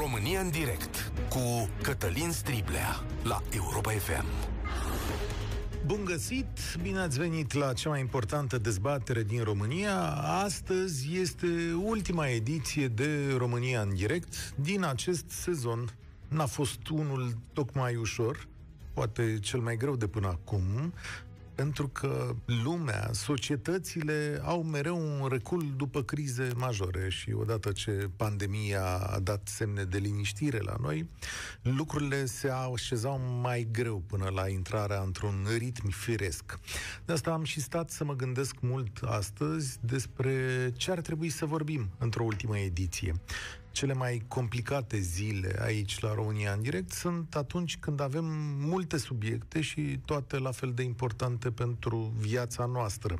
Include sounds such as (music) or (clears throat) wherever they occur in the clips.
România în direct cu Cătălin Striblea la Europa FM. Bun găsit! Bine ați venit la cea mai importantă dezbatere din România. Astăzi este ultima ediție de România în direct din acest sezon. N-a fost unul tocmai ușor, poate cel mai greu de până acum, pentru că lumea, societățile au mereu un recul după crize majore și odată ce pandemia a dat semne de liniștire la noi, lucrurile se așezau mai greu până la intrarea într-un ritm firesc. De asta am și stat să mă gândesc mult astăzi despre ce ar trebui să vorbim într-o ultimă ediție cele mai complicate zile aici la România în direct sunt atunci când avem multe subiecte și toate la fel de importante pentru viața noastră.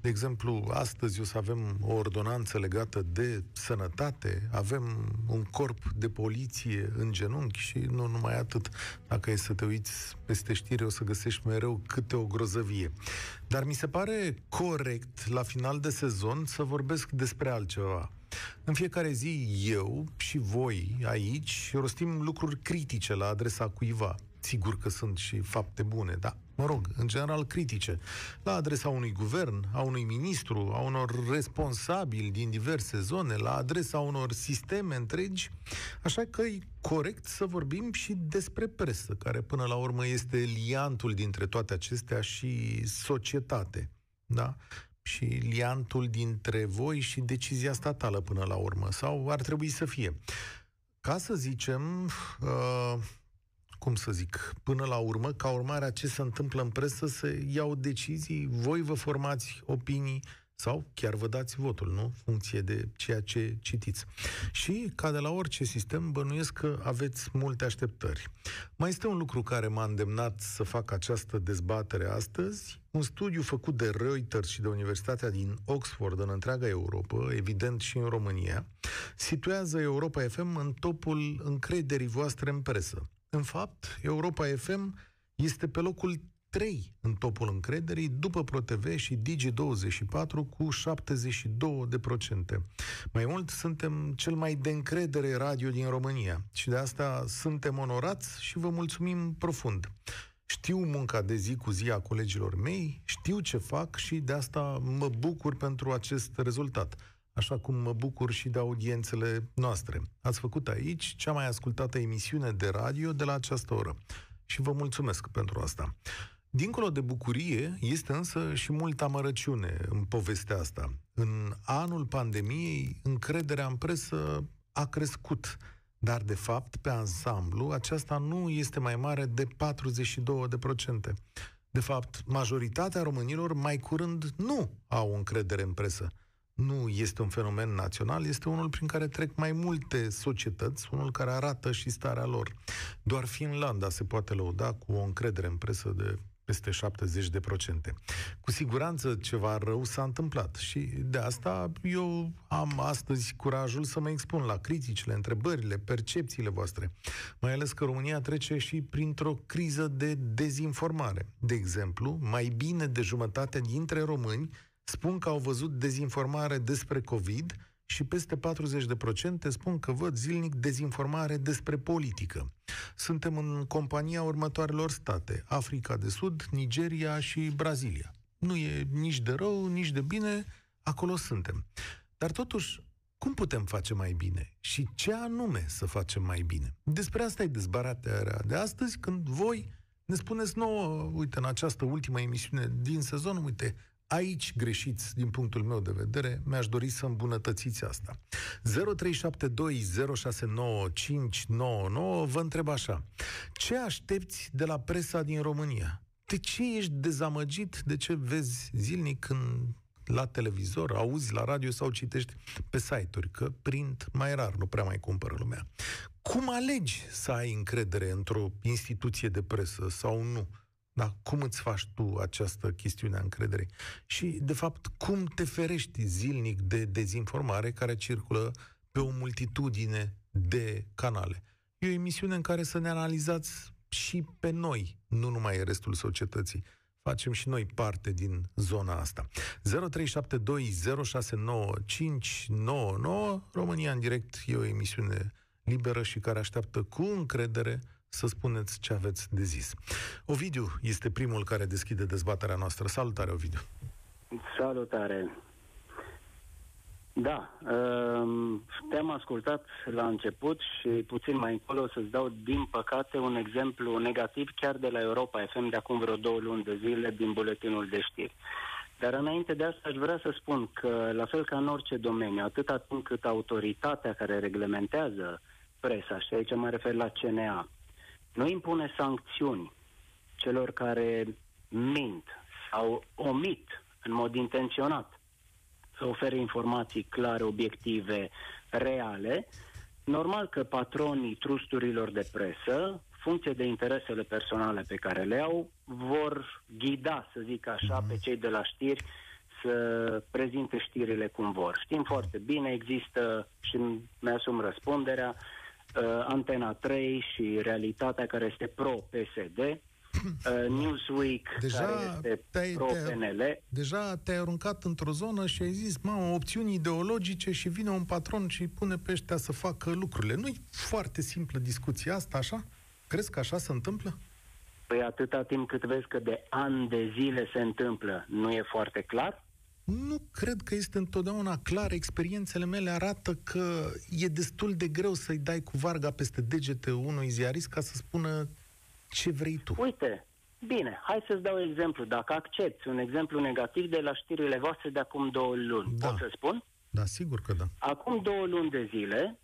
De exemplu, astăzi o să avem o ordonanță legată de sănătate, avem un corp de poliție în genunchi și nu numai atât. Dacă e să te uiți peste știri, o să găsești mereu câte o grozăvie. Dar mi se pare corect, la final de sezon, să vorbesc despre altceva în fiecare zi eu și voi aici rostim lucruri critice la adresa cuiva. Sigur că sunt și fapte bune, dar, mă rog, în general critice. La adresa unui guvern, a unui ministru, a unor responsabili din diverse zone, la adresa unor sisteme întregi. Așa că e corect să vorbim și despre presă, care până la urmă este liantul dintre toate acestea și societate. Da? Și liantul dintre voi și decizia statală până la urmă, sau ar trebui să fie. Ca să zicem, uh, cum să zic, până la urmă, ca urmare a ce se întâmplă în presă, să iau decizii, voi vă formați opinii, sau chiar vă dați votul, nu? Funcție de ceea ce citiți. Și, ca de la orice sistem, bănuiesc că aveți multe așteptări. Mai este un lucru care m-a îndemnat să fac această dezbatere astăzi. Un studiu făcut de Reuters și de Universitatea din Oxford în întreaga Europa, evident și în România, situează Europa FM în topul încrederii voastre în presă. În fapt, Europa FM este pe locul 3 în topul încrederii, după ProTV și Digi24 cu 72%. Mai mult, suntem cel mai de încredere radio din România și de asta suntem onorați și vă mulțumim profund. Știu munca de zi cu zi a colegilor mei, știu ce fac și de asta mă bucur pentru acest rezultat așa cum mă bucur și de audiențele noastre. Ați făcut aici cea mai ascultată emisiune de radio de la această oră și vă mulțumesc pentru asta. Dincolo de bucurie, este însă și multă amărăciune în povestea asta. În anul pandemiei, încrederea în presă a crescut, dar de fapt, pe ansamblu, aceasta nu este mai mare de 42%. De fapt, majoritatea românilor mai curând nu au încredere în presă. Nu este un fenomen național, este unul prin care trec mai multe societăți, unul care arată și starea lor. Doar Finlanda se poate lăuda cu o încredere în presă de peste 70%. Cu siguranță ceva rău s-a întâmplat și de asta eu am astăzi curajul să mă expun la criticile, întrebările, percepțiile voastre. Mai ales că România trece și printr-o criză de dezinformare. De exemplu, mai bine de jumătate dintre români spun că au văzut dezinformare despre COVID și peste 40% spun că văd zilnic dezinformare despre politică. Suntem în compania următoarelor state, Africa de Sud, Nigeria și Brazilia. Nu e nici de rău, nici de bine, acolo suntem. Dar totuși, cum putem face mai bine? Și ce anume să facem mai bine? Despre asta e dezbaterea de astăzi, când voi ne spuneți nouă, uite, în această ultimă emisiune din sezon, uite, Aici greșiți, din punctul meu de vedere, mi-aș dori să îmbunătățiți asta. 0372069599 vă întreb așa. Ce aștepți de la presa din România? De ce ești dezamăgit? De ce vezi zilnic în la televizor, auzi la radio sau citești pe site-uri, că print mai rar, nu prea mai cumpără lumea. Cum alegi să ai încredere într-o instituție de presă sau nu? Da? Cum îți faci tu această chestiune a încrederei? Și, de fapt, cum te ferești zilnic de dezinformare care circulă pe o multitudine de canale? E o emisiune în care să ne analizați și pe noi, nu numai restul societății. Facem și noi parte din zona asta. 0372069599 România în direct e o emisiune liberă și care așteaptă cu încredere să spuneți ce aveți de zis. Ovidiu este primul care deschide dezbaterea noastră. Salutare, Ovidiu! Salutare! Da, um, te-am ascultat la început și puțin mai încolo să-ți dau, din păcate, un exemplu negativ chiar de la Europa FM de acum vreo două luni de zile din buletinul de știri. Dar înainte de asta aș vrea să spun că, la fel ca în orice domeniu, atâta timp cât autoritatea care reglementează presa, și aici mă refer la CNA, nu impune sancțiuni celor care mint sau omit în mod intenționat să ofere informații clare, obiective, reale, normal că patronii trusturilor de presă, funcție de interesele personale pe care le au, vor ghida, să zic așa, pe cei de la știri să prezinte știrile cum vor. Știm foarte bine, există și mi-asum răspunderea, uh, Antena 3 și realitatea care este pro-PSD, uh, (clears throat) Newsweek, deja care este te-ai, pro-PNL. Deja te-ai aruncat într-o zonă și ai zis, mă, opțiuni ideologice și vine un patron și îi pune pe ăștia să facă lucrurile. Nu-i foarte simplă discuția asta, așa? Crezi că așa se întâmplă? Păi atâta timp cât vezi că de ani de zile se întâmplă, nu e foarte clar? Nu cred că este întotdeauna clar. Experiențele mele arată că e destul de greu să-i dai cu varga peste degete unui ziarist ca să spună ce vrei tu. Uite, bine, hai să-ți dau exemplu. Dacă accepti un exemplu negativ de la știrile voastre de acum două luni, da. pot să spun? Da, sigur că da. Acum două luni de zile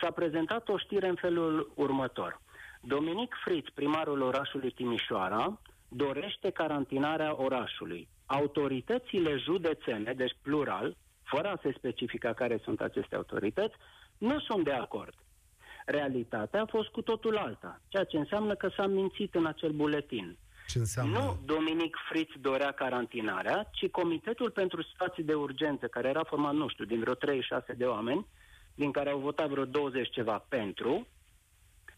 s-a prezentat o știre în felul următor. Dominic Fritz, primarul orașului Timișoara, dorește carantinarea orașului. Autoritățile județene, deci plural, fără a se specifica care sunt aceste autorități, nu sunt de acord. Realitatea a fost cu totul alta, ceea ce înseamnă că s-a mințit în acel buletin. Ce înseamnă? Nu Dominic Fritz dorea carantinarea, ci Comitetul pentru Situații de Urgență, care era format, nu știu, din vreo 36 de oameni, din care au votat vreo 20 ceva pentru,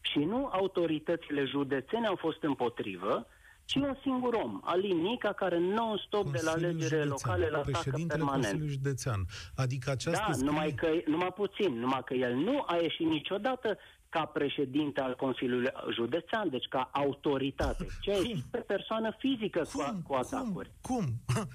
și nu autoritățile județene au fost împotrivă, ci un singur om, Alin Nica, care non-stop de la alegere județean, locale la atacă permanent. Consiliul Județean. Adică această Da, scrie... numai, că, numai puțin, numai că el nu a ieșit niciodată ca președinte al Consiliului Județean, deci ca autoritate, ci a ieșit pe persoană fizică cum? cu, cu atacuri. Cum? Cum?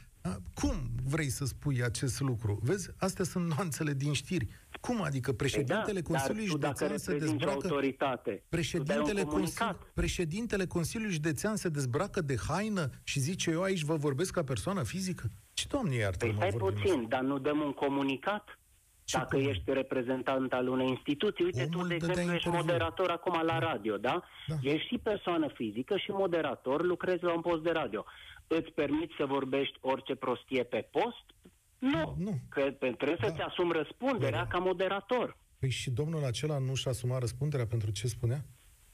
Cum vrei să spui acest lucru? Vezi, astea sunt nuanțele din știri. Cum adică președintele da, Consiliului Județean se dezbracă... autoritate, președintele, Consili... președintele Consiliului Județean se dezbracă de haină și zice eu aici vă vorbesc ca persoană fizică? Ce doamne iartă păi stai puțin, asta? dar nu dăm un comunicat? Ce Dacă cum? ești reprezentant al unei instituții, uite, Omul tu, de exemplu, ești moderator acum la da. radio, da? da? Ești și persoană fizică și moderator, lucrezi la un post de radio. Îți permiți să vorbești orice prostie pe post? Nu. nu. Că trebuie da. să-ți asumi răspunderea da. ca moderator. Păi și domnul acela nu și-a asumat răspunderea pentru ce spunea?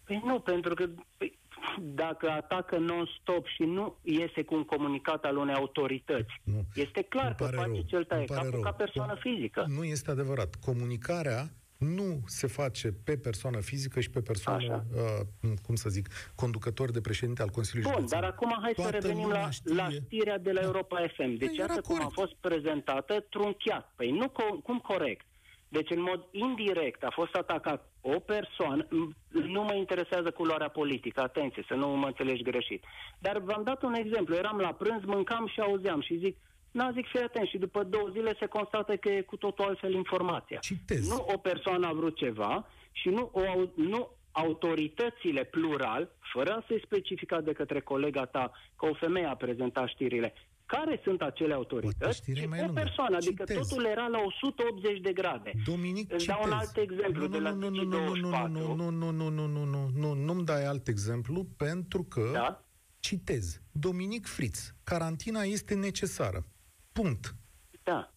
Păi nu, pentru că păi, dacă atacă non-stop și nu iese cu un comunicat al unei autorități, nu. este clar că face rău. cel taie capul ca persoană fizică. Nu este adevărat. Comunicarea nu se face pe persoană fizică și pe persoană, uh, cum să zic, conducător de președinte al Consiliului Bun, dar acum hai Toată să revenim la, la știrea de la da. Europa FM. Deci păi asta cum a fost prezentată, trunchiat. Păi nu co- cum corect. Deci în mod indirect a fost atacat o persoană, nu mă interesează culoarea politică, atenție, să nu mă înțelegi greșit. Dar v-am dat un exemplu, eram la prânz, mâncam și auzeam și zic, N-a zic, fii atent, și după două zile se constată că e cu totul altfel informația. Citez. Nu o persoană a vrut ceva și nu, o, nu autoritățile plural, fără a se specifica de către colega ta că o femeie a prezentat știrile, care sunt acele autorități și mai o persoană, adică citez. totul era la 180 de grade. Dominic, Îți dau un alt exemplu nu, de la nu, nu, nu, nu, nu, nu, nu, nu, nu, nu, nu, nu, nu-mi dai alt exemplu pentru că da? citez. Dominic Fritz, carantina este necesară. Punct. Da.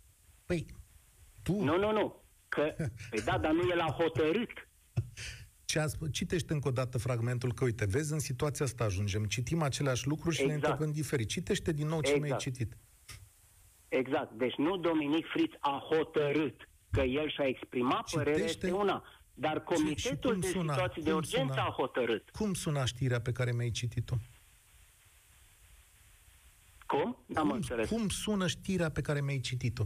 Păi, tu... Nu, nu, nu. Că, păi da, dar nu el a hotărât. Ce a spus? Citește încă o dată fragmentul, că uite, vezi, în situația asta ajungem. Citim aceleași lucruri și exact. ne întrebăm diferit. Citește din nou ce exact. mi-ai citit. Exact. Deci nu Dominic Fritz a hotărât că el și-a exprimat Citește... părerea este una. Dar Comitetul de suna? Situații cum de Urgență suna? a hotărât. Cum suna știrea pe care mi-ai citit-o? Cum? Am cum, înțeles. Cum sună știrea pe care mi-ai citit-o?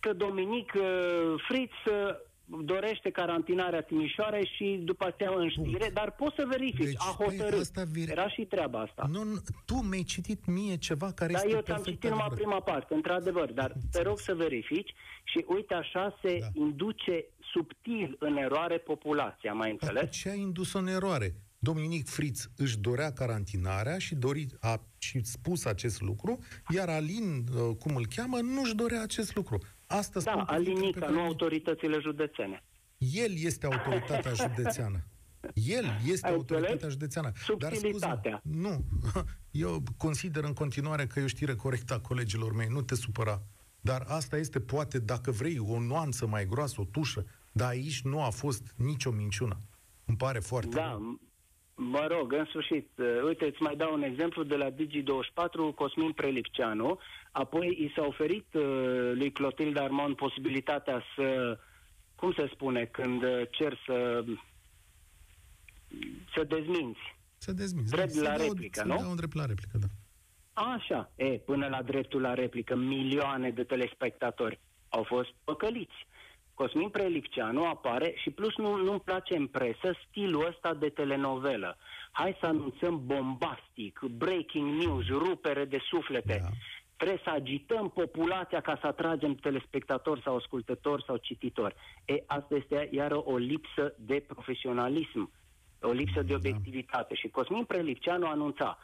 Că Dominic uh, Fritz uh, dorește carantinarea Timișoarei și după aceea în știre, Punct. dar poți să verifici, deci, a păi, hotărât. Asta ver... Era și treaba asta. Nu, tu mi-ai citit mie ceva care da, este eu ți-am citit numai prima parte, într-adevăr, dar te rog să verifici și uite așa se da. induce subtil în eroare populația, mai înțeles? ce a indus în eroare? Dominic Friț își dorea carantinarea și dori, a și spus acest lucru, iar Alin, uh, cum îl cheamă, nu-și dorea acest lucru. Asta da, Alinica, nu autoritățile județene. El este autoritatea (laughs) județeană. El este Ai autoritatea înțeles? județeană. Dar scuze, nu. (laughs) Eu consider în continuare că e o știre corectă a colegilor mei. Nu te supăra. Dar asta este, poate, dacă vrei, o nuanță mai groasă, o tușă. Dar aici nu a fost nicio minciună. Îmi pare foarte Da, rău. Mă rog, în sfârșit, uh, uite, îți mai dau un exemplu de la Digi24, Cosmin Prelipceanu, apoi i s-a oferit uh, lui Clotilde Armon posibilitatea să, cum se spune, când uh, cer să să dezminți. Să dezminți. Drept da. la replică, nu? Să un drept la replică, da. Așa, e, până la dreptul la replică, milioane de telespectatori au fost păcăliți. Cosmin Prelipceanu apare și plus nu, nu-mi place în presă stilul ăsta de telenovelă. Hai să anunțăm bombastic, breaking news, rupere de suflete. Da. Trebuie să agităm populația ca să atragem telespectatori sau ascultători sau cititori. E, asta este iară o lipsă de profesionalism, o lipsă de da. obiectivitate. Și Cosmin Prelipceanu anunța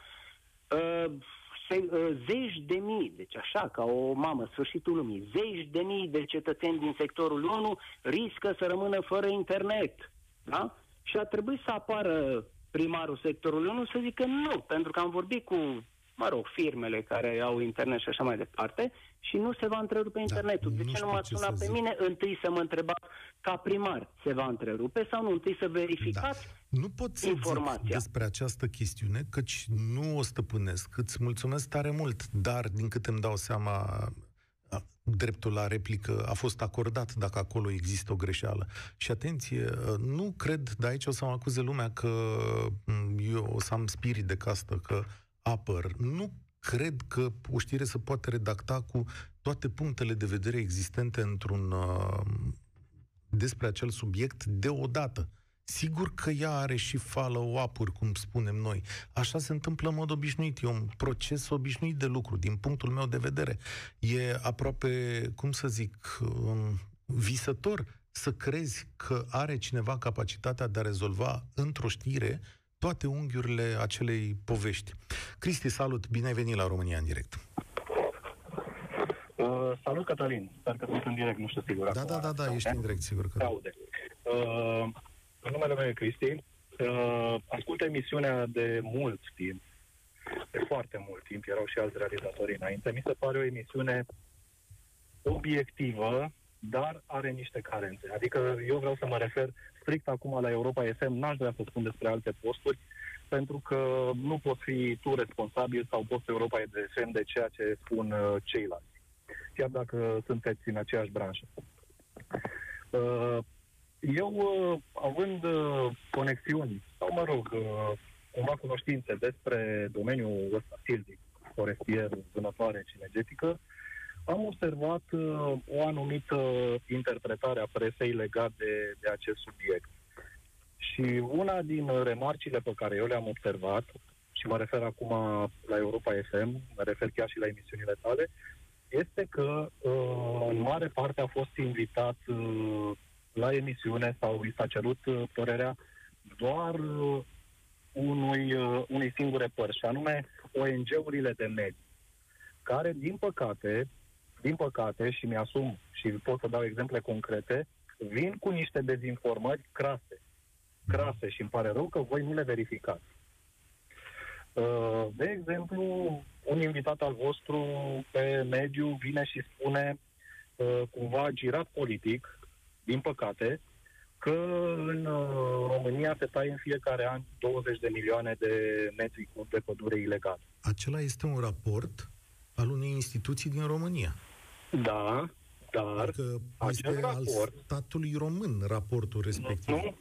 uh, se, uh, zeci de mii, deci așa, ca o mamă, sfârșitul lumii, zeci de mii de cetățeni din sectorul 1 riscă să rămână fără internet. Da? Și a trebuit să apară primarul sectorului 1 să zică nu, pentru că am vorbit cu, mă rog, firmele care au internet și așa mai departe și nu se va întrerupe da, internetul. Da, de ce nu m-ați sunat pe zic. mine? Întâi să mă întrebați ca primar, se va întrerupe sau nu? Întâi să verificați da. Nu pot să informația. zic despre această chestiune, căci nu o stăpânesc. Îți mulțumesc tare mult, dar din câte îmi dau seama, dreptul la replică a fost acordat dacă acolo există o greșeală. Și atenție, nu cred, de aici o să mă acuze lumea că eu o să am spirit de castă, că apăr. Nu cred că o știre se poate redacta cu toate punctele de vedere existente într-un uh, despre acel subiect deodată. Sigur că ea are și follow-up-uri, cum spunem noi. Așa se întâmplă în mod obișnuit. E un proces obișnuit de lucru, din punctul meu de vedere. E aproape, cum să zic, um, visător să crezi că are cineva capacitatea de a rezolva într-o știre toate unghiurile acelei povești. Cristi, salut! Bine ai venit la România în direct! Uh, salut, Cătălin! Sper că sunt în direct, nu știu sigur. Da, da, da, da, ești în direct, sigur că. Aude. Uh, în numele meu e Cristi. Uh, ascult emisiunea de mult timp, de foarte mult timp, erau și alți realizatori înainte. Mi se pare o emisiune obiectivă, dar are niște carențe. Adică eu vreau să mă refer strict acum la Europa FM, n-aș vrea să spun despre alte posturi, pentru că nu poți fi tu responsabil sau poți Europa FM de ceea ce spun uh, ceilalți, chiar dacă sunteți în aceeași branșă. Uh, eu, uh, având uh, conexiuni, sau mă rog, uh, cumva cunoștințe despre domeniul ăsta silvic, forestier, vânătoare și energetică, am observat uh, o anumită interpretare a presei legat de, de acest subiect. Și una din remarcile pe care eu le-am observat, și mă refer acum la Europa FM, mă refer chiar și la emisiunile tale, este că uh, în mare parte a fost invitat uh, la emisiune sau i s-a cerut uh, părerea doar uh, unui, uh, unui singur repăr, și anume ONG-urile de mediu, care, din păcate, din păcate, și mi-asum și pot să dau exemple concrete, vin cu niște dezinformări crase. Crase și îmi pare rău că voi nu le verificați. Uh, de exemplu, un invitat al vostru pe mediu vine și spune uh, cumva girat politic, din păcate, că în uh, România se taie în fiecare an 20 de milioane de metri cub de pădure ilegal. Acela este un raport al unei instituții din România. Da, dar adică este raport, al statului român raportul respectiv. Nu,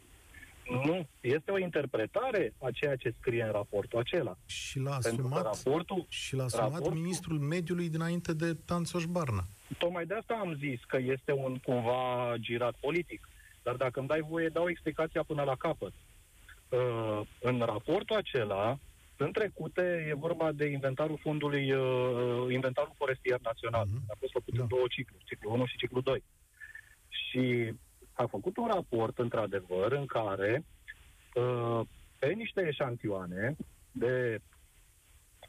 nu, este o interpretare a ceea ce scrie în raportul acela. Și l-a asumat, raportul, și l-a asumat raportul, ministrul mediului dinainte de Tanțoș Barna. Tocmai de asta am zis că este un cumva girat politic. dar dacă îmi dai voie, dau explicația până la capăt. Uh, în raportul acela sunt trecute, e vorba de inventarul fondului, uh, inventarul forestier național. Uh-huh. A fost făcut da. în două cicluri, ciclul 1 și ciclul 2. Și a făcut un raport, într-adevăr, în care uh, pe niște eșantioane de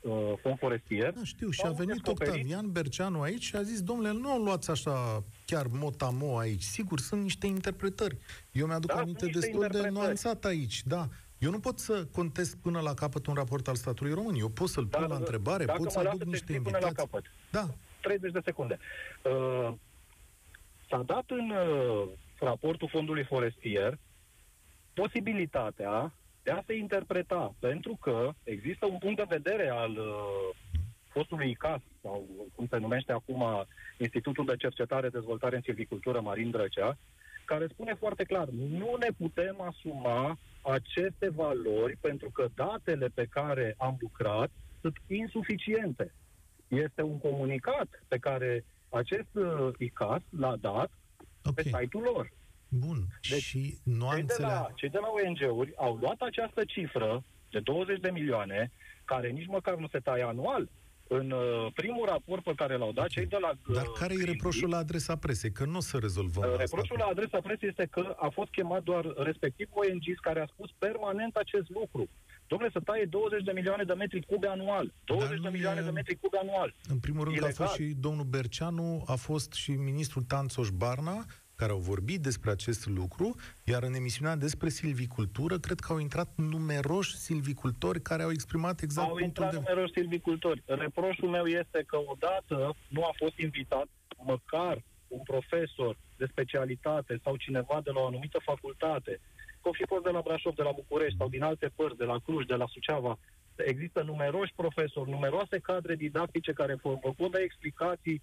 uh, fond forestier. Da, știu, și a venit descoperit... Octavian Berceanu aici și a zis, domnule, nu o luați așa chiar motamo aici. Sigur, sunt niște interpretări. Eu mi-aduc da, aminte destul de nuanțat aici, da. Eu nu pot să contest până la capăt un raport al statului român. Eu pot să-l pun da, la întrebare, pot să aduc niște invitații. Până la capăt. Da. 30 de secunde. Uh, s-a dat în uh, raportul fondului forestier posibilitatea de a se interpreta, pentru că există un punct de vedere al uh, fostului ICAS, sau cum se numește acum Institutul de Cercetare Dezvoltare în Silvicultură Marin Drăcea, care spune foarte clar, nu ne putem asuma aceste valori pentru că datele pe care am lucrat sunt insuficiente. Este un comunicat pe care acest uh, ICAS l-a dat okay. pe site-ul lor. Bun. Deci, și nuanțele... cei, de la, cei de la ONG-uri au luat această cifră de 20 de milioane, care nici măcar nu se taie anual, în uh, primul raport pe care l-au dat cei de la... Uh, Dar care e reproșul la adresa presei? Că nu o să rezolvăm uh, Reproșul la adresa presei este că a fost chemat doar respectiv ONG care a spus permanent acest lucru. Domnule, să taie 20 de milioane de metri cube anual. 20 de milioane e... de metri cube anual. În primul rând Ilegal. a fost și domnul Berceanu, a fost și ministrul Tanțoș Barna, care au vorbit despre acest lucru, iar în emisiunea despre silvicultură, cred că au intrat numeroși silvicultori care au exprimat exact Au intrat de... numeroși silvicultori. Reproșul meu este că odată nu a fost invitat măcar un profesor de specialitate sau cineva de la o anumită facultate, că fi fost de la Brașov, de la București sau din alte părți, de la Cluj, de la Suceava, există numeroși profesori, numeroase cadre didactice care vor da explicații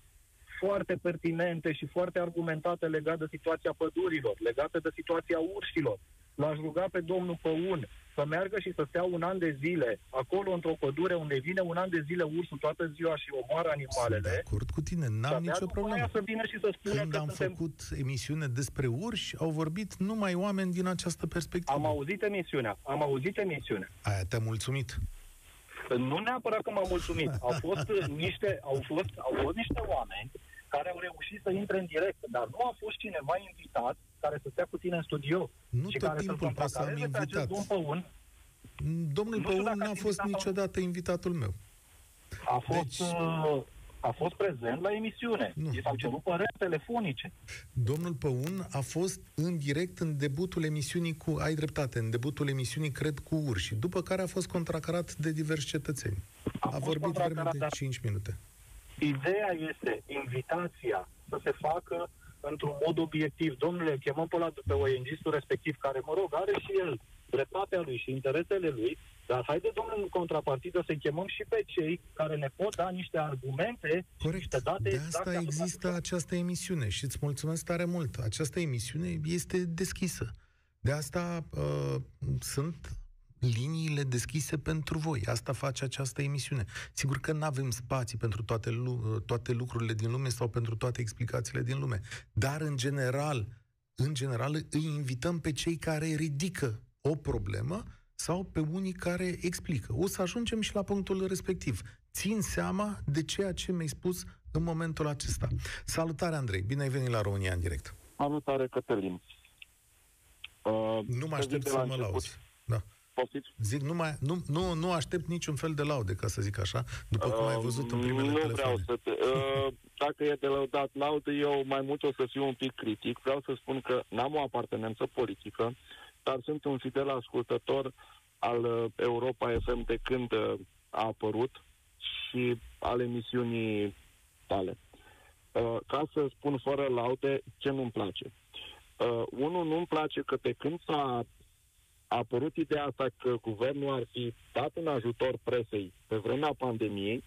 foarte pertinente și foarte argumentate legate de situația pădurilor, legate de situația urșilor. L-aș ruga pe domnul Păun să meargă și să stea un an de zile acolo într-o pădure unde vine un an de zile ursul toată ziua și omoară animalele. Sunt de acord cu tine, n-am nicio problemă. Să vină și să spună Când că am suntem... făcut emisiune despre urși, au vorbit numai oameni din această perspectivă. Am auzit emisiunea, am auzit emisiunea. Aia te-a mulțumit. Nu neapărat că m-a mulțumit. Au fost (laughs) niște, au fost, au fost niște oameni care au reușit să intre în direct, dar nu a fost cineva invitat care să stea cu tine în studio nu și tot care timpul să-l am invitat. Domn Păun. Domnul Păun n-a fost niciodată invitatul meu. A fost, deci... uh, a fost prezent la emisiune. Nu. I s-au cerut păreri telefonice. Domnul Păun a fost în direct în debutul emisiunii cu, ai dreptate, în debutul emisiunii, cred, cu urși, după care a fost contracarat de diversi cetățeni. A, a vorbit vreme de 5 minute. Ideea este invitația să se facă într-un mod obiectiv. Domnule, chemăm pe la pe ONG-istul respectiv, care, mă rog, are și el dreptatea lui și interesele lui, dar haide, domnule, în contrapartidă să chemăm și pe cei care ne pot da niște argumente Corect. niște date De asta exact există această emisiune și îți mulțumesc tare mult. Această emisiune este deschisă. De asta uh, sunt liniile deschise pentru voi. Asta face această emisiune. Sigur că nu avem spații pentru toate, toate lucrurile din lume sau pentru toate explicațiile din lume, dar în general, în general îi invităm pe cei care ridică o problemă sau pe unii care explică. O să ajungem și la punctul respectiv. Țin seama de ceea ce mi-ai spus în momentul acesta. Salutare, Andrei! Bine ai venit la România în direct! Salutare, Cătălin! Uh, nu mă aștept să mă lauzi. Da. Poftiți? Zic, nu, mai, nu, nu, nu aștept niciun fel de laude, ca să zic așa, după cum ai văzut în primele nu telefoane. vreau să te, uh, dacă e de lăudat laudă, eu mai mult o să fiu un pic critic. Vreau să spun că n-am o apartenență politică, dar sunt un fidel ascultător al uh, Europa FM de când uh, a apărut și al emisiunii tale. Uh, ca să spun fără laude ce nu-mi place. Uh, unul, nu-mi place că pe când s-a a apărut ideea asta că guvernul ar fi dat în ajutor presei pe vremea pandemiei,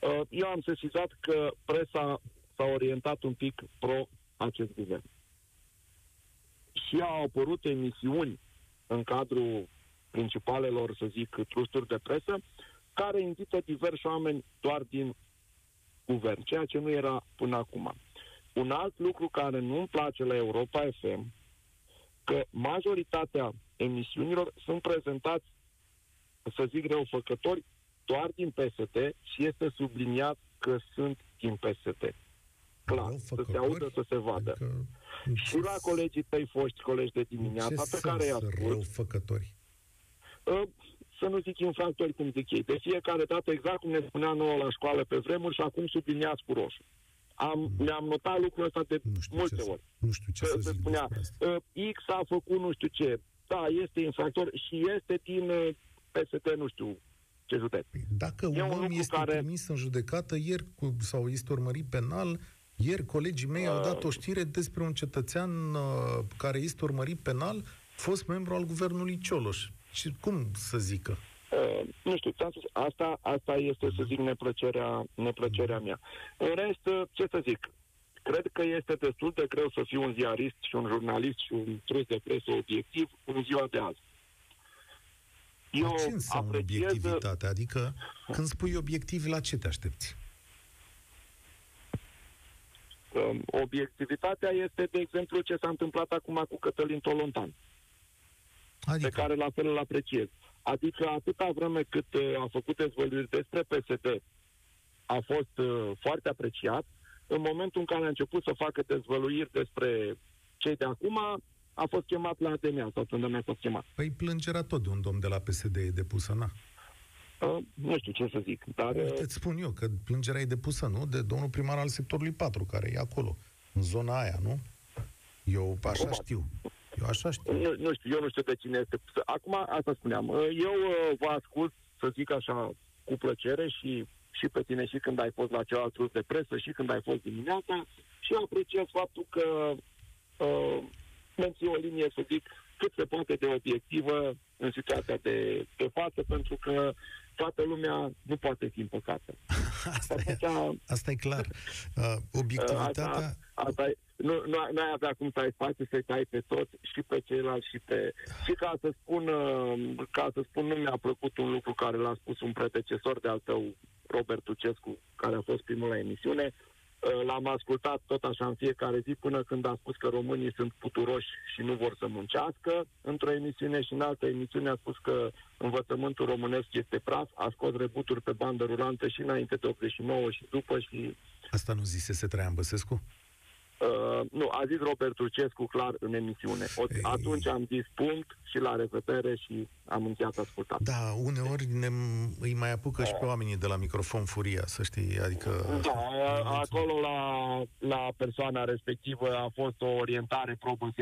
uh, eu am sesizat că presa s-a orientat un pic pro acest guvern. Și au apărut emisiuni în cadrul principalelor, să zic, trusturi de presă, care invită diversi oameni doar din guvern, ceea ce nu era până acum. Un alt lucru care nu-mi place la Europa FM că majoritatea emisiunilor sunt prezentați, să zic răufăcători, doar din PST și este subliniat că sunt din PST. Clar, să se audă, să se vadă. Adică, și la colegii tăi foști colegi de dimineața, pe care i-a răufăcători? Uh, să nu zic infractori, cum zic ei. De fiecare dată, exact cum ne spunea nouă la școală pe vremuri și acum subliniați cu roșu. Am, mm. mi-am notat lucrul ăsta de nu știu multe ce ori. Nu știu ce să, să zic spunea, uh, X a făcut nu știu ce. Da, este infractor și este din uh, PST, nu știu ce județ. Păi dacă un, un om este care... trimis în judecată ieri cu, sau este urmărit penal, ieri colegii mei uh... au dat o știre despre un cetățean uh, care este urmărit penal, fost membru al guvernului Cioloș. Și cum să zică? Uh, nu știu, spus, asta, asta este, să zic, neplăcerea, neplăcerea mea. În rest, uh, ce să zic, cred că este destul de greu să fii un ziarist și un jurnalist și un trus de presă obiectiv în ziua de azi. Eu ce înseamnă apreciez... obiectivitate? Adică, când spui obiectiv, la ce te aștepți? Um, obiectivitatea este, de exemplu, ce s-a întâmplat acum cu Cătălin Tolontan, adică? pe care la fel îl apreciez. Adică atâta vreme cât uh, a făcut dezvăluiri despre PSD, a fost uh, foarte apreciat. În momentul în care a început să facă dezvăluiri despre cei de acum, a fost chemat la ADMA sau când a fost chemat. Păi plângerea tot de un domn de la PSD e depusă, na? Uh, nu știu ce să zic, dar... Uite, îți spun eu că plângerea e depusă, nu? De domnul primar al sectorului 4, care e acolo, în zona aia, nu? Eu așa Probabil. știu. Eu așa știu. Nu, nu știu, eu nu știu de cine este. Acum, asta spuneam. Eu vă ascult, să zic așa, cu plăcere și, și pe tine și când ai fost la celălalt grup de presă și când ai fost dimineața. Și apreciez faptul că uh, menții o linie, să zic, cât se poate de obiectivă în situația de, de față, pentru că toată lumea nu poate fi împăcată. (laughs) Asta, Atunci, e, asta e clar. Uh, obiectivitatea... Asta, asta e, nu, nu, nu ai avea cum să ai spațiu să-i tai pe toți și pe ceilalți și pe... Și ca să spun, uh, ca să spun, nu mi-a plăcut un lucru care l-a spus un predecesor de al tău, Robert Tucescu, care a fost primul la emisiune, Uh, l-am ascultat tot așa în fiecare zi până când a spus că românii sunt puturoși și nu vor să muncească într-o emisiune și în altă emisiune a spus că învățământul românesc este praf, a scos rebuturi pe bandă rulantă și înainte de 89 și după și... Asta nu zisese Traian Băsescu? Uh, nu, a zis Robert Turcescu clar în emisiune. O, atunci am zis punct și la revedere și am încheiat ascultat. Da, uneori ne, îi mai apucă da. și pe oamenii de la microfon furia, să știi, adică... Da, acolo la, la persoana respectivă a fost o orientare pro cu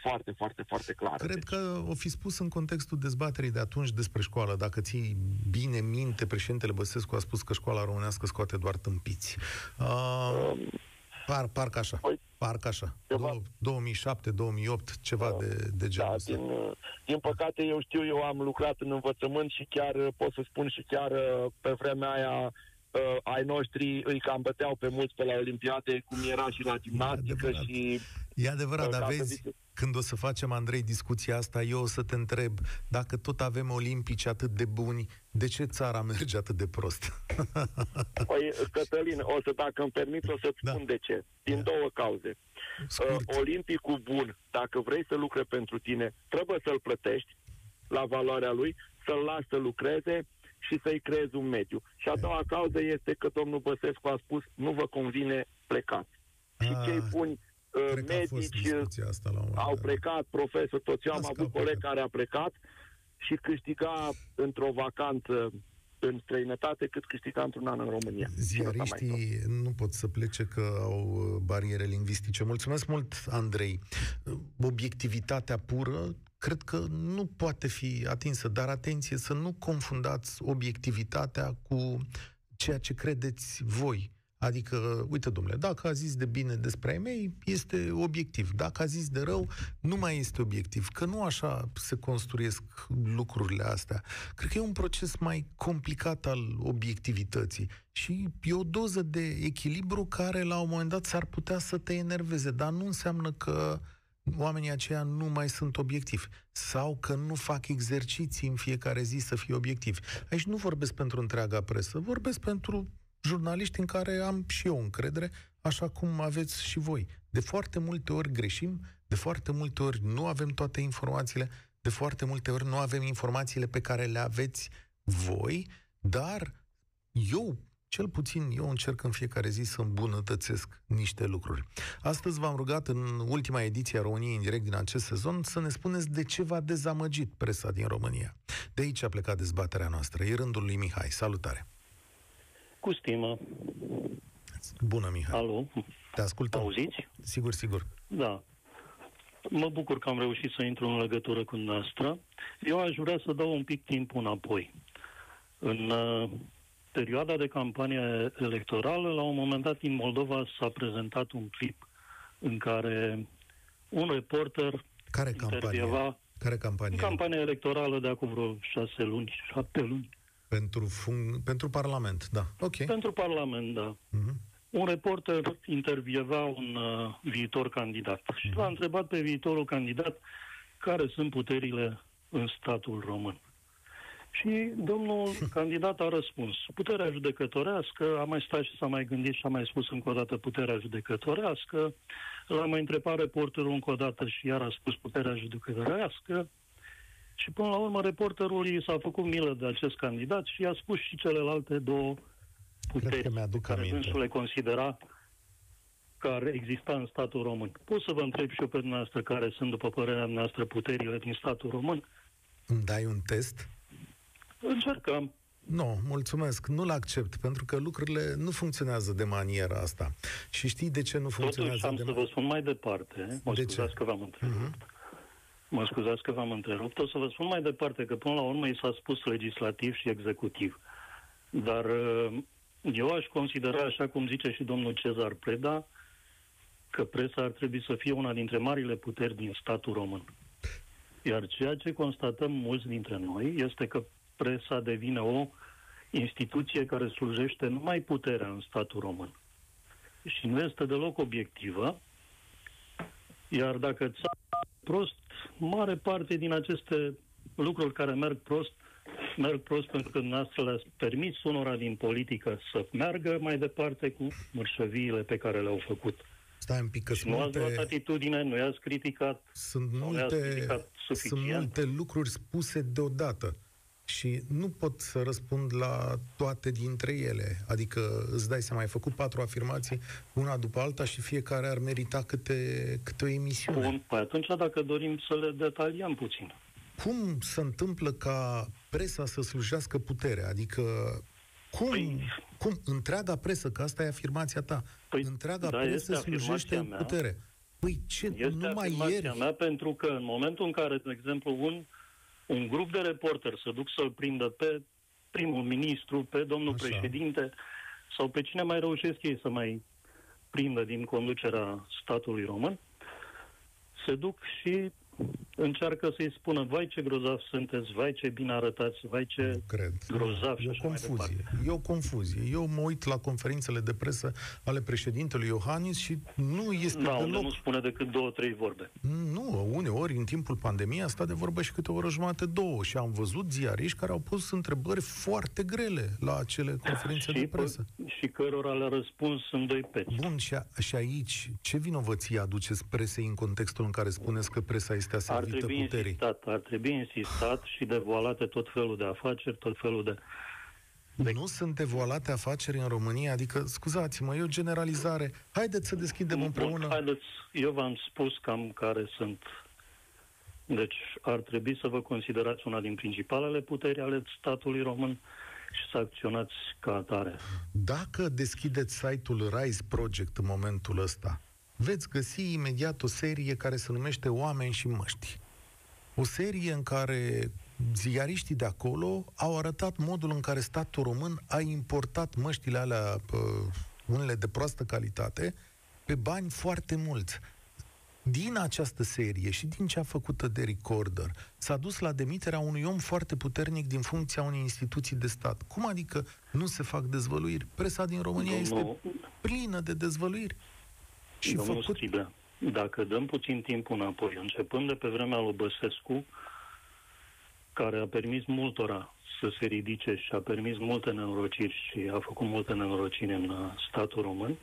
foarte, foarte, foarte clară. Cred deci. că o fi spus în contextul dezbaterii de atunci despre școală. Dacă ții bine minte, președintele Băsescu a spus că școala românească scoate doar tâmpiți. Uh, um, Par, parcă așa. Păi, parcă așa. Ceva... 2007, 2008, ceva da, de, de genul da, din, din păcate, eu știu, eu am lucrat în învățământ și chiar, pot să spun și chiar pe vremea aia, uh, ai noștri îi cam băteau pe mulți pe la Olimpiade, cum era și la gimnastică e și... E adevărat, dar vezi, când o să facem, Andrei, discuția asta, eu o să te întreb, dacă tot avem olimpici atât de buni, de ce țara merge atât de prost? (laughs) Păi, Cătălin, o să, dacă îmi permit, o să-ți da. spun de ce. Din da. două cauze. Uh, olimpicul bun, dacă vrei să lucre pentru tine, trebuie să-l plătești la valoarea lui, să-l lași să lucreze și să-i creezi un mediu. Și a doua cauză este că domnul Băsescu a spus, nu vă convine plecați. Și ah. cei buni Cred medici asta la au plecat, profesor, toți eu am avut coleg care a plecat și câștiga într-o vacanță în străinătate cât câștiga într-un an în România. Ziariștii nu pot să plece că au uh, bariere lingvistice. Mulțumesc mult, Andrei. Obiectivitatea pură cred că nu poate fi atinsă, dar atenție să nu confundați obiectivitatea cu ceea ce credeți voi. Adică, uite, domnule, dacă a zis de bine despre ai mei, este obiectiv. Dacă a zis de rău, nu mai este obiectiv. Că nu așa se construiesc lucrurile astea. Cred că e un proces mai complicat al obiectivității. Și e o doză de echilibru care, la un moment dat, s-ar putea să te enerveze. Dar nu înseamnă că oamenii aceia nu mai sunt obiectivi sau că nu fac exerciții în fiecare zi să fie obiectivi. Aici nu vorbesc pentru întreaga presă, vorbesc pentru jurnaliști în care am și eu încredere, așa cum aveți și voi. De foarte multe ori greșim, de foarte multe ori nu avem toate informațiile, de foarte multe ori nu avem informațiile pe care le aveți voi, dar eu cel puțin eu încerc în fiecare zi să îmbunătățesc niște lucruri. Astăzi v-am rugat în ultima ediție a României în direct din acest sezon să ne spuneți de ce v-a dezamăgit presa din România. De aici a plecat dezbaterea noastră. E rândul lui Mihai. Salutare! Cu stimă. Bună, Mihai. Alo? Te ascultăm. Auziți? Sigur, sigur. Da. Mă bucur că am reușit să intru în legătură cu noastră. Eu aș vrea să dau un pic timp înapoi. În uh, perioada de campanie electorală, la un moment dat, în Moldova s-a prezentat un clip în care un reporter Care campanie? Care campanie? Campania electorală de acum vreo șase luni, șapte luni. Pentru, fun- pentru Parlament, da. Ok. Pentru Parlament, da. Uh-huh. Un reporter intervieva un uh, viitor candidat și l-a întrebat pe viitorul candidat care sunt puterile în statul român. Și domnul (laughs) candidat a răspuns, puterea judecătorească, a mai stat și s-a mai gândit și a mai spus încă o dată puterea judecătorească, l-a mai întrebat reporterul încă o dată și iar a spus puterea judecătorească, și până la urmă reporterul i s-a făcut milă de acest candidat și i-a spus și celelalte două puteri Cred că mi-aduc care aminte. dânsul le considera care exista în statul român. Pot să vă întreb și eu pe dumneavoastră care sunt, după părerea noastră, puterile din statul român? Îmi dai un test? Încercăm. Nu, mulțumesc. Nu-l accept, pentru că lucrurile nu funcționează de maniera asta. Și știi de ce nu funcționează Totuși am de să vă spun mai departe. Mă De scuzați ce? că v-am întrerupt. Mhm. Mă scuzați că v-am întrerupt. O să vă spun mai departe că până la urmă i s-a spus legislativ și executiv. Dar uh, eu aș considera, așa cum zice și domnul Cezar Preda, că presa ar trebui să fie una dintre marile puteri din statul român. Iar ceea ce constatăm mulți dintre noi este că presa devine o instituție care slujește numai puterea în statul român. Și nu este deloc obiectivă, iar dacă țara prost, mare parte din aceste lucruri care merg prost, merg prost pentru că dumneavoastră le-ați permis unora din politică să meargă mai departe cu mărșăviile pe care le-au făcut. Stai un pic, că Și sunt nu ați luat multe, atitudine, nu i-ați criticat. sunt nu le-ați multe, criticat sunt suficient. multe lucruri spuse deodată. Și nu pot să răspund la toate dintre ele. Adică, îți dai seama, ai făcut patru afirmații, una după alta și fiecare ar merita câte, câte o emisiune. Bun, păi atunci dacă dorim să le detaliem puțin. Cum se întâmplă ca presa să slujească puterea? Adică, cum, Păi- cum întreaga presă, că asta e afirmația ta, Păi, întreaga da, presă este slujește afirmația în mea. putere. Păi ce, Este numai afirmația ierți... mea pentru că în momentul în care, de exemplu, un, un grup de reporteri se duc să-l prindă pe primul ministru, pe domnul Așa. președinte sau pe cine mai reușesc ei să mai prindă din conducerea statului român, se duc și încearcă să-i spună, vai ce grozav sunteți, vai ce bine arătați, vai ce Nu cred. grozav și E o așa mai confuzie. departe. E o confuzie. Eu mă uit la conferințele de presă ale președintelui Iohannis și nu este Da, unde deloc... nu spune decât două, trei vorbe. Nu, uneori, în timpul pandemiei, a stat de vorbă și câte o oră jumate, două. Și am văzut ziariști care au pus întrebări foarte grele la acele conferințe de Și, presă. și cărora le-a răspuns în doi peți. Bun, și, a, și aici, ce vinovăție aduceți presei în contextul în care spuneți că presa este Ar aservită trebui puterii? insistat, ar trebui insistat și devoalate tot felul de afaceri, tot felul de... Nu sunt evoluate afaceri în România? Adică, scuzați-mă, e o generalizare. Haideți să deschidem Bun, împreună... haideți, eu v-am spus cam care sunt. Deci ar trebui să vă considerați una din principalele puteri ale statului român și să acționați ca atare. Dacă deschideți site-ul Rise Project în momentul ăsta, veți găsi imediat o serie care se numește Oameni și măști. O serie în care ziariștii de acolo au arătat modul în care statul român a importat măștile alea, pă, unele de proastă calitate, pe bani foarte mulți. Din această serie și din ce a făcută de Recorder, s-a dus la demiterea unui om foarte puternic din funcția unei instituții de stat. Cum adică nu se fac dezvăluiri? Presa din România este Domnul, plină de dezvăluiri. Și domnul făcut... Striblea, dacă dăm puțin timp înapoi, începând de pe vremea lui Băsescu, care a permis multora să se ridice și a permis multe nenorociri și a făcut multe nenorociri în uh, statul român,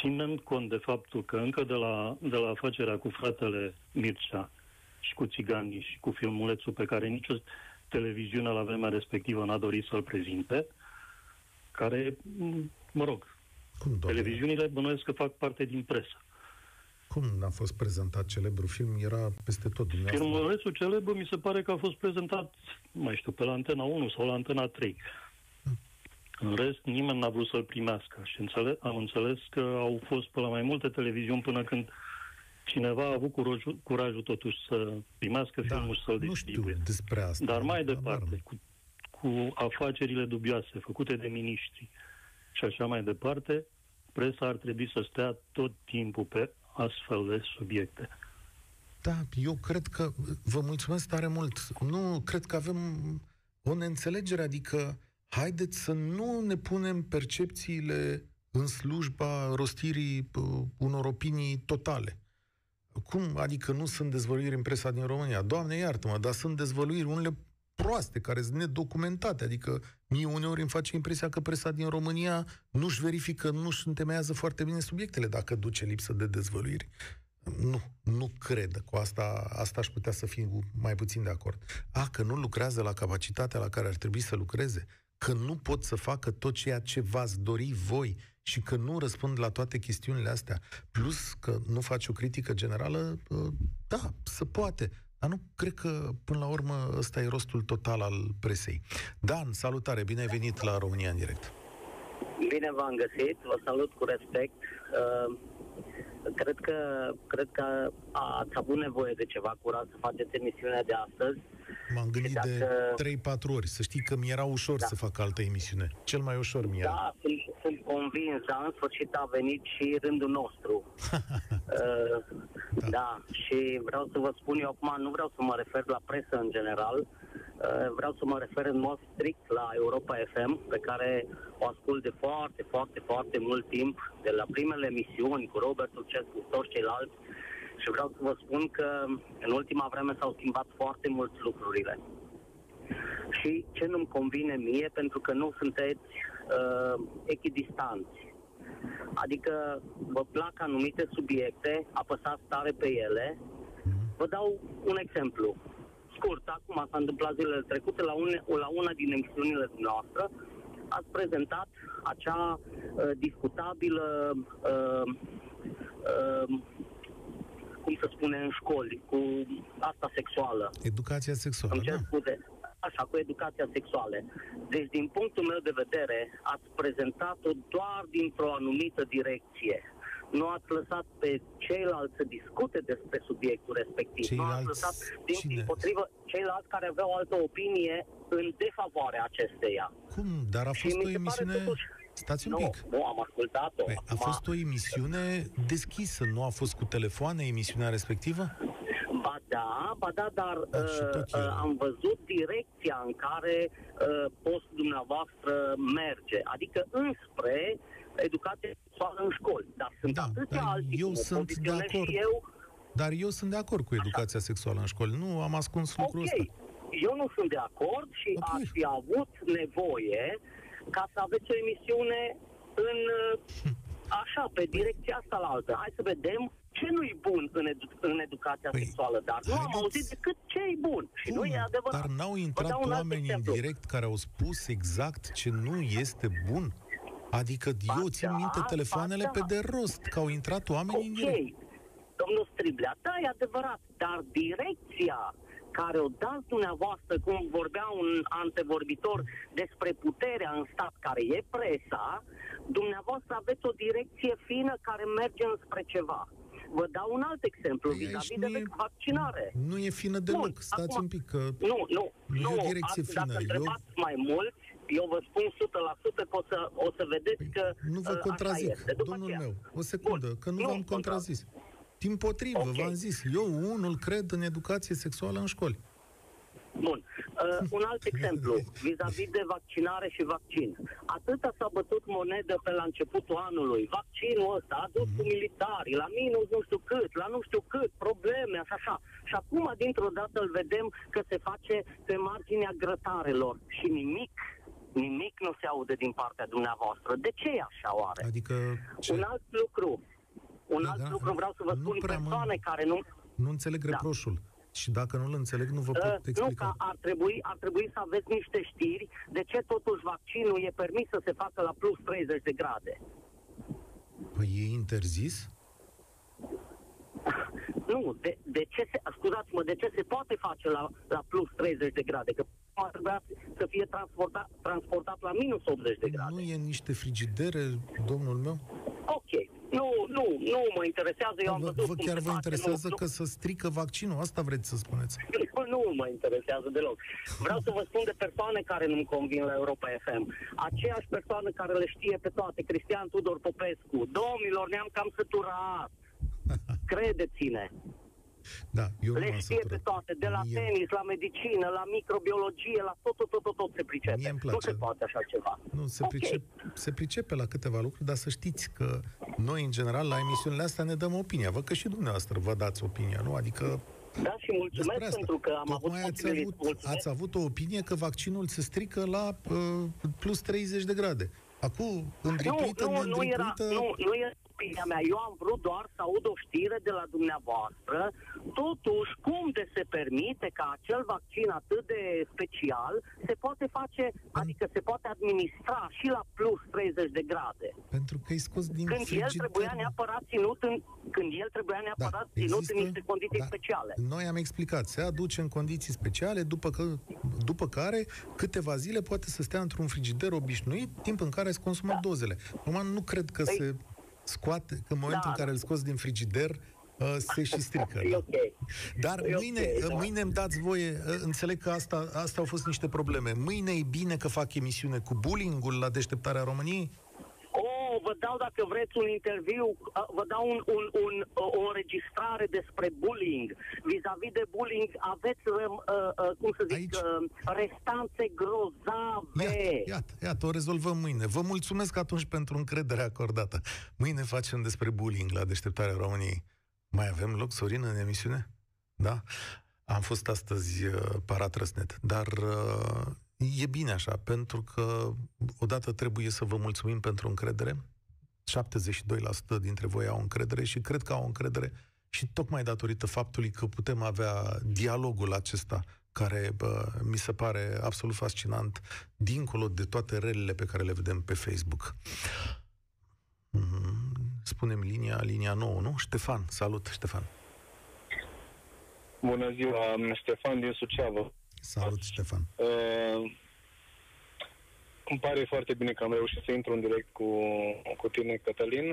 ținând cont de faptul că încă de la, de la afacerea cu fratele Mircea și cu Țiganii și cu filmulețul pe care nicio televiziune la vremea respectivă n-a dorit să-l prezinte, care, mă rog, Cum, televiziunile bănuiesc că fac parte din presă. Cum n-a fost prezentat celebru film? Era peste tot dumneavoastră. Filmulețul celebru mi se pare că a fost prezentat, mai știu, pe la Antena 1 sau la Antena 3. În rest, nimeni n-a vrut să-l primească și înțeles, am înțeles că au fost pe la mai multe televiziuni până când cineva a avut curajul, curajul totuși să primească da, filmul și să-l distribuie. despre asta. Dar mai departe, cu, cu afacerile dubioase făcute de miniștri și așa mai departe, presa ar trebui să stea tot timpul pe astfel de subiecte. Da, eu cred că, vă mulțumesc tare mult, nu cred că avem o neînțelegere, adică haideți să nu ne punem percepțiile în slujba rostirii uh, unor opinii totale. Cum? Adică nu sunt dezvăluiri în presa din România. Doamne, iartă-mă, dar sunt dezvăluiri, unele proaste, care sunt nedocumentate. Adică mie uneori îmi face impresia că presa din România nu-și verifică, nu-și întemeiază foarte bine subiectele dacă duce lipsă de dezvăluiri. Nu, nu cred. Cu asta, asta aș putea să fiu mai puțin de acord. A, că nu lucrează la capacitatea la care ar trebui să lucreze că nu pot să facă tot ceea ce v-ați dori voi și că nu răspund la toate chestiunile astea, plus că nu face o critică generală, da, se poate. Dar nu cred că, până la urmă, ăsta e rostul total al presei. Dan, salutare, bine ai venit la România în direct. Bine v-am găsit, vă salut cu respect. Uh, cred că, cred că ați avut nevoie de ceva curaj să faceți emisiunea de astăzi M-am gândit dacă... de 3-4 ori. Să știi că mi-era ușor da. să fac altă emisiune. Cel mai ușor mi-era. Da, sunt, sunt convins, dar în sfârșit a venit și rândul nostru. (laughs) uh, da. da, și vreau să vă spun, eu acum nu vreau să mă refer la presă în general, uh, vreau să mă refer în mod strict la Europa FM, pe care o ascult de foarte, foarte, foarte mult timp, de la primele emisiuni cu Robert Lucescu, toți ceilalți, și vreau să vă spun că în ultima vreme s-au schimbat foarte mult lucrurile. Și ce nu-mi convine mie, pentru că nu sunteți uh, echidistanți. Adică vă plac anumite subiecte, apăsați tare pe ele. Vă dau un exemplu. Scurt, acum s-a întâmplat zilele trecute la, une, la una din emisiunile noastre, ați prezentat acea uh, discutabilă uh, uh, cum să spune, în școli, cu asta sexuală. Educația sexuală, Îmi cer da. scuze. Așa, cu educația sexuală. Deci, din punctul meu de vedere, ați prezentat-o doar dintr-o anumită direcție. Nu ați lăsat pe ceilalți să discute despre subiectul respectiv. Ceilalți... Nu ați lăsat, din, din potrivă, ceilalți care aveau altă opinie în defavoarea acesteia. Cum? Dar a fost o emisiune... Totuși, Stați un nu, pic. Nu, am ascultat-o. Păi, a fost o emisiune deschisă, nu a fost cu telefoane emisiunea respectivă? Ba da, ba da, dar da, uh, uh, am văzut direcția în care uh, postul dumneavoastră merge, adică înspre educație sexuală în școli. Dar sunt da, atâția dar alții eu sunt de acord. Și eu, dar eu sunt de acord cu educația Așa. sexuală în școli. Nu am ascuns okay. lucrul ăsta. Eu nu sunt de acord și okay. aș fi avut nevoie ca să aveți o emisiune în așa, pe direcția asta la altă. Hai să vedem ce nu-i bun în, edu- în educația păi, sexuală, dar nu am auzit decât ce e bun. Și bun, nu e adevărat. Dar n-au intrat oameni în direct care au spus exact ce nu este bun? Adică ba eu țin da, minte telefoanele pe de rost, că au intrat oameni okay. în direct. Domnul Striblea, da, e adevărat, dar direcția care o dați dumneavoastră, cum vorbea un antevorbitor despre puterea în stat, care e presa, dumneavoastră aveți o direcție fină care merge înspre ceva. Vă dau un alt exemplu păi vis-a-vis de e, vaccinare. Nu e fină deloc, Bun, stați acum, un pic, că nu, nu, nu, nu e o direcție a, fină. Dacă întrebați eu... mai mult, eu vă spun 100% că o să, o să vedeți păi, că Nu vă uh, contrazic, domnul aceea. meu, o secundă, Bun, că nu, nu v-am contrazis. Din potrivă, okay. v-am zis, eu unul cred în educație sexuală în școli. Bun. Uh, un alt (laughs) exemplu, vis-a-vis de vaccinare și vaccin. Atâta s-a bătut monedă pe la începutul anului. Vaccinul ăsta a dus cu mhm. militari, la minus nu știu cât, la nu știu cât, probleme, așa, așa. Și acum, dintr-o dată, îl vedem că se face pe marginea grătarelor și nimic Nimic nu se aude din partea dumneavoastră. De ce e așa oare? Adică ce? Un alt lucru. Un Da, alt da, lucru vreau să vă nu spun prea mă- persoane care nu... Nu înțeleg Da. reproșul. Și dacă nu-l înțeleg, nu vă Uh, pot nu, explica. că ar trebui, ar trebui să aveți niște știri de ce totuși vaccinul e permis să se facă la plus 30 de grade. Păi e interzis? Nu, de, de ce se, scuzați-mă, de ce se poate face la, la plus 30 de grade? Că ar trebui să fie transportat, transportat la minus 80 de grade. Nu e niște frigidere, domnul meu? Ok, nu, nu, nu mă interesează, eu am Vă, văzut vă cum chiar se vă face, interesează nu, că să strică vaccinul? Asta vreți să spuneți? (laughs) nu, nu mă interesează deloc. Vreau să vă spun de persoane care nu-mi convin la Europa FM. Aceeași persoană care le știe pe toate, Cristian Tudor Popescu. Domnilor, ne-am cam săturat. (laughs) Credeți-ne. Da, eu nu Le m-am știe pe săturat. toate, de la Mie- tenis, la medicină, la microbiologie, la tot, tot, tot, tot, tot se pricepe. Mie îmi Nu place. se poate așa ceva. Nu, se, Ok. pricep, se pricepe la câteva lucruri, dar să știți că noi, în general, la emisiunile astea ne dăm opinia. Văd că și dumneavoastră vă dați opinia, nu? Adică Da, și mulțumesc despre asta. pentru că am Tocmai avut ați posibilitatea. avut, ați avut o opinie că vaccinul se strică la uh, plus 30 de grade. Acum, îndripuită, nu, nu, nu era, neîndripuită... nu, nu era opinia mea. Eu am vrut doar să aud o știre de la dumneavoastră. Totuși, cum de se permite ca acel vaccin atât de special se poate face, adică se poate administra și la plus 30 de grade? Pentru că e scos din Când el frigider. trebuia neapărat ținut în, când el trebuia neapărat ținut în niște condiții da, speciale. Noi am explicat, se aduce în condiții speciale, după, că, după care câteva zile poate să stea într-un frigider obișnuit, timp în care se consumă Da. dozele. Acum nu cred că Păi- se scoate, că în momentul Da, în care îl scoți din frigider, uh, se și strică. E da. ok. Dar E mâine, ok, da. mâine îmi dați voie, uh, înțeleg că asta, asta au fost niște probleme. Mâine e bine că fac emisiune cu bullying-ul la deșteptarea României? Oh, vă dau dacă vreți un interviu, uh, vă dau un, un, un, o înregistrare despre bullying. Vis-a-vis de bullying aveți, uh, uh, cum să zic, Aici? uh, restanțe grozave. Iată, iată, iată, o rezolvăm mâine. Vă mulțumesc atunci pentru încrederea acordată. Mâine facem despre bullying la deșteptarea României. Mai avem loc, Sorin, în emisiune? Da? Am fost astăzi uh, paratrăsnet, dar uh, e bine așa, pentru că odată trebuie să vă mulțumim pentru încredere. 72% dintre voi au încredere și cred că au încredere și tocmai datorită faptului că putem avea dialogul acesta care bă, mi se pare absolut fascinant, dincolo de toate relele pe care le vedem pe Facebook. Mm, Spunem linia, linia nouă, nu? Ștefan, salut, Ștefan. Bună ziua, am Ștefan din Suceavă. Salut, Ștefan. Uh, îmi pare foarte bine că am reușit să intru în direct cu, cu tine, Cătălin.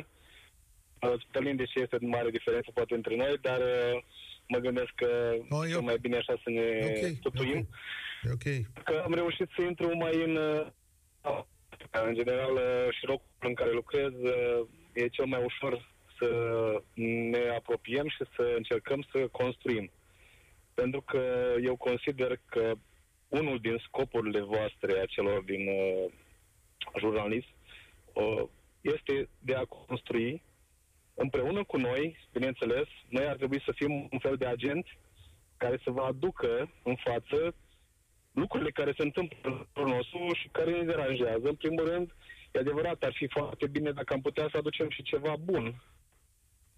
Uh, Cătălin, deși este mare diferență poate între noi, dar uh, mă gândesc că Oh, e eu- mai bine așa să ne E ok, e tutuim. ok. E ok. Că am reușit să intru mai în... uh, În general, uh, și locul în care lucrez uh, e cel mai ușor să ne apropiem și să încercăm să construim. Pentru că eu consider că unul din scopurile voastre, a celor din uh, jurnalism, uh, este de a construi împreună cu noi, bineînțeles, noi ar trebui să fim un fel de agent care să vă aducă în față lucrurile care se întâmplă în jurul nostru și care ne deranjează. În primul rând, e adevărat, ar fi foarte bine dacă am putea să aducem și ceva bun.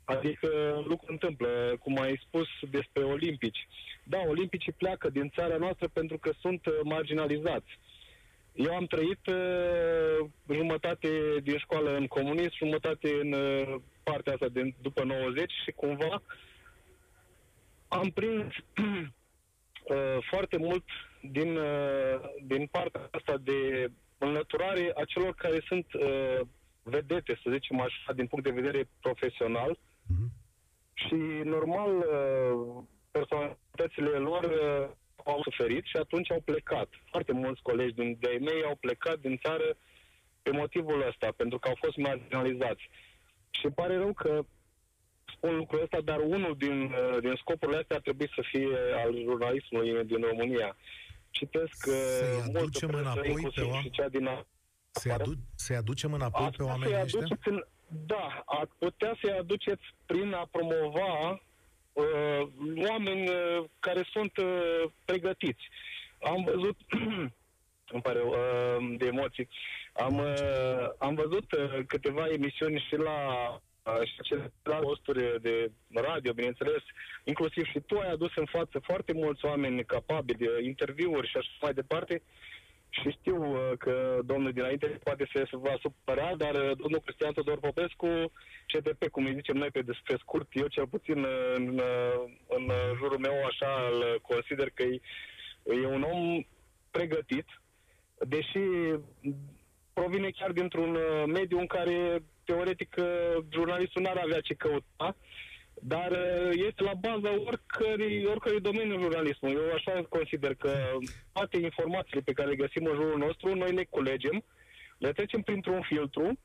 Adică lucruri întâmplă, cum ai spus despre olimpici. Da, olimpicii pleacă din țara noastră pentru că sunt uh, marginalizați. Eu am trăit uh, jumătate din școală în comunism, jumătate în uh, partea asta de după 90 și cumva am prins (clears throat) uh, foarte mult din, uh, din partea asta de înlăturare a celor care sunt uh, vedete, să zicem așa, din punct de vedere profesional. Mhm. Și normal, uh, personalitățile lor uh, au suferit și atunci au plecat. Foarte mulți colegi din de mei au plecat din țară pe motivul ăsta, pentru că au fost marginalizați. Și îmi pare rău că spun lucrul ăsta, dar unul din, uh, din scopurile astea ar trebui să fie al jurnalismului din România. Citesc uh, Să-i multă aducem presă, înapoi pe inclusiv oameni? și cea din a- Să-i, adu- să-i aducem înapoi Ați pe putea oamenii să-i ăștia? aduceți în, da, ați putea să-i aduceți prin a promova uh, oameni uh, care sunt uh, pregătiți. Am văzut (clears throat) îmi pare uh, de emoții. Am, uh, am văzut uh, câteva emisiuni și la uh, și la posturi de radio, bineînțeles, inclusiv și tu ai adus în față foarte mulți oameni capabili, interviuri și așa mai departe. Și știu uh, că domnul dinainte poate să se va supăra, dar uh, domnul Cristian Tudor Popescu, CDP, cum îi zicem noi pe despre scurt, eu cel puțin uh, în, în jurul meu așa îl consider că e, e un om pregătit, deși provine chiar dintr-un mediu în care teoretic jurnalistul n-ar avea ce căuta, dar uh, este la baza oricărui, oricărui domeniu jurnalismului. Eu așa consider că toate informațiile pe care le găsim în jurul nostru, noi le culegem, le trecem printr-un filtru,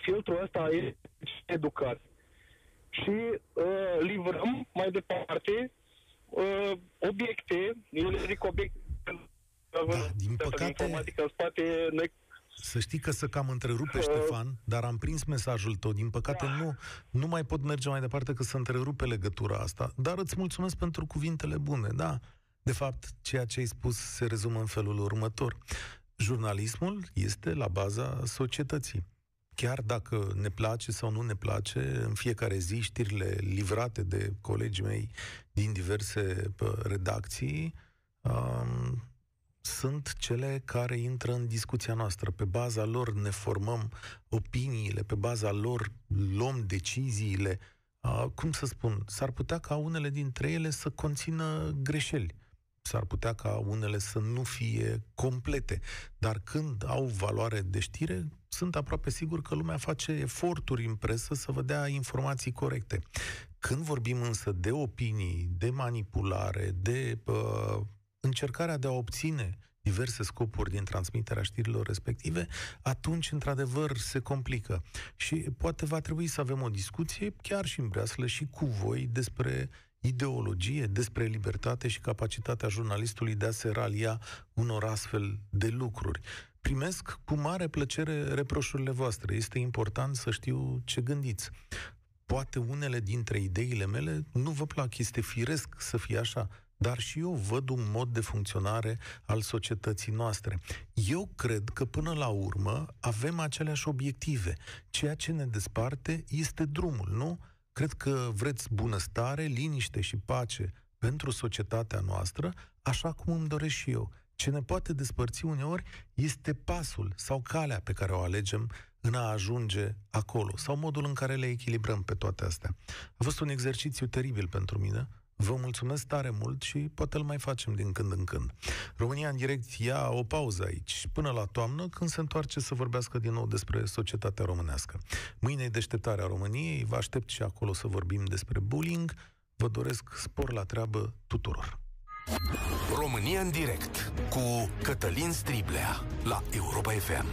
filtrul ăsta e educat. Și uh, livrăm mai departe uh, obiecte, eu le zic obiecte, da, din păcate, informatică în spate, noi să știi că să cam întrerupe, Ștefan, dar am prins mesajul tău. Din păcate, da. nu, nu mai pot merge mai departe că să întrerupe legătura asta. Dar îți mulțumesc pentru cuvintele bune, da. De fapt, ceea ce ai spus se rezumă în felul următor. Jurnalismul este la baza societății. Chiar dacă ne place sau nu ne place, în fiecare zi știrile livrate de colegii mei din diverse redacții um, sunt cele care intră în discuția noastră. Pe baza lor ne formăm opiniile, pe baza lor luăm deciziile. Uh, cum să spun? S-ar putea ca unele dintre ele să conțină greșeli. S-ar putea ca unele să nu fie complete. Dar când au valoare de știre, sunt aproape sigur că lumea face eforturi în presă să vă dea informații corecte. Când vorbim însă de opinii, de manipulare, de uh, încercarea de a obține diverse scopuri din transmiterea știrilor respective, atunci, într-adevăr, se complică. Și poate va trebui să avem o discuție, chiar și în breaslă, și cu voi, despre ideologie, despre libertate și capacitatea jurnalistului de a se ralia unor astfel de lucruri. Primesc cu mare plăcere reproșurile voastre. Este important să știu ce gândiți. Poate unele dintre ideile mele nu vă plac, este firesc să fie așa, dar și eu văd un mod de funcționare al societății noastre. Eu cred că până la urmă avem aceleași obiective. Ceea ce ne desparte este drumul, nu? Cred că vreți bunăstare, liniște și pace pentru societatea noastră, așa cum îmi doresc și eu. Ce ne poate despărți uneori este pasul sau calea pe care o alegem în a ajunge acolo, sau modul în care le echilibrăm pe toate astea. A fost un exercițiu teribil pentru mine, Vă mulțumesc tare mult și poate îl mai facem din când în când. România în direct ia o pauză aici, până la toamnă, când se întoarce să vorbească din nou despre societatea românească. Mâine e deșteptarea României, vă aștept și acolo să vorbim despre bullying. Vă doresc spor la treabă tuturor. România în direct cu Cătălin Striblea la Europa FM.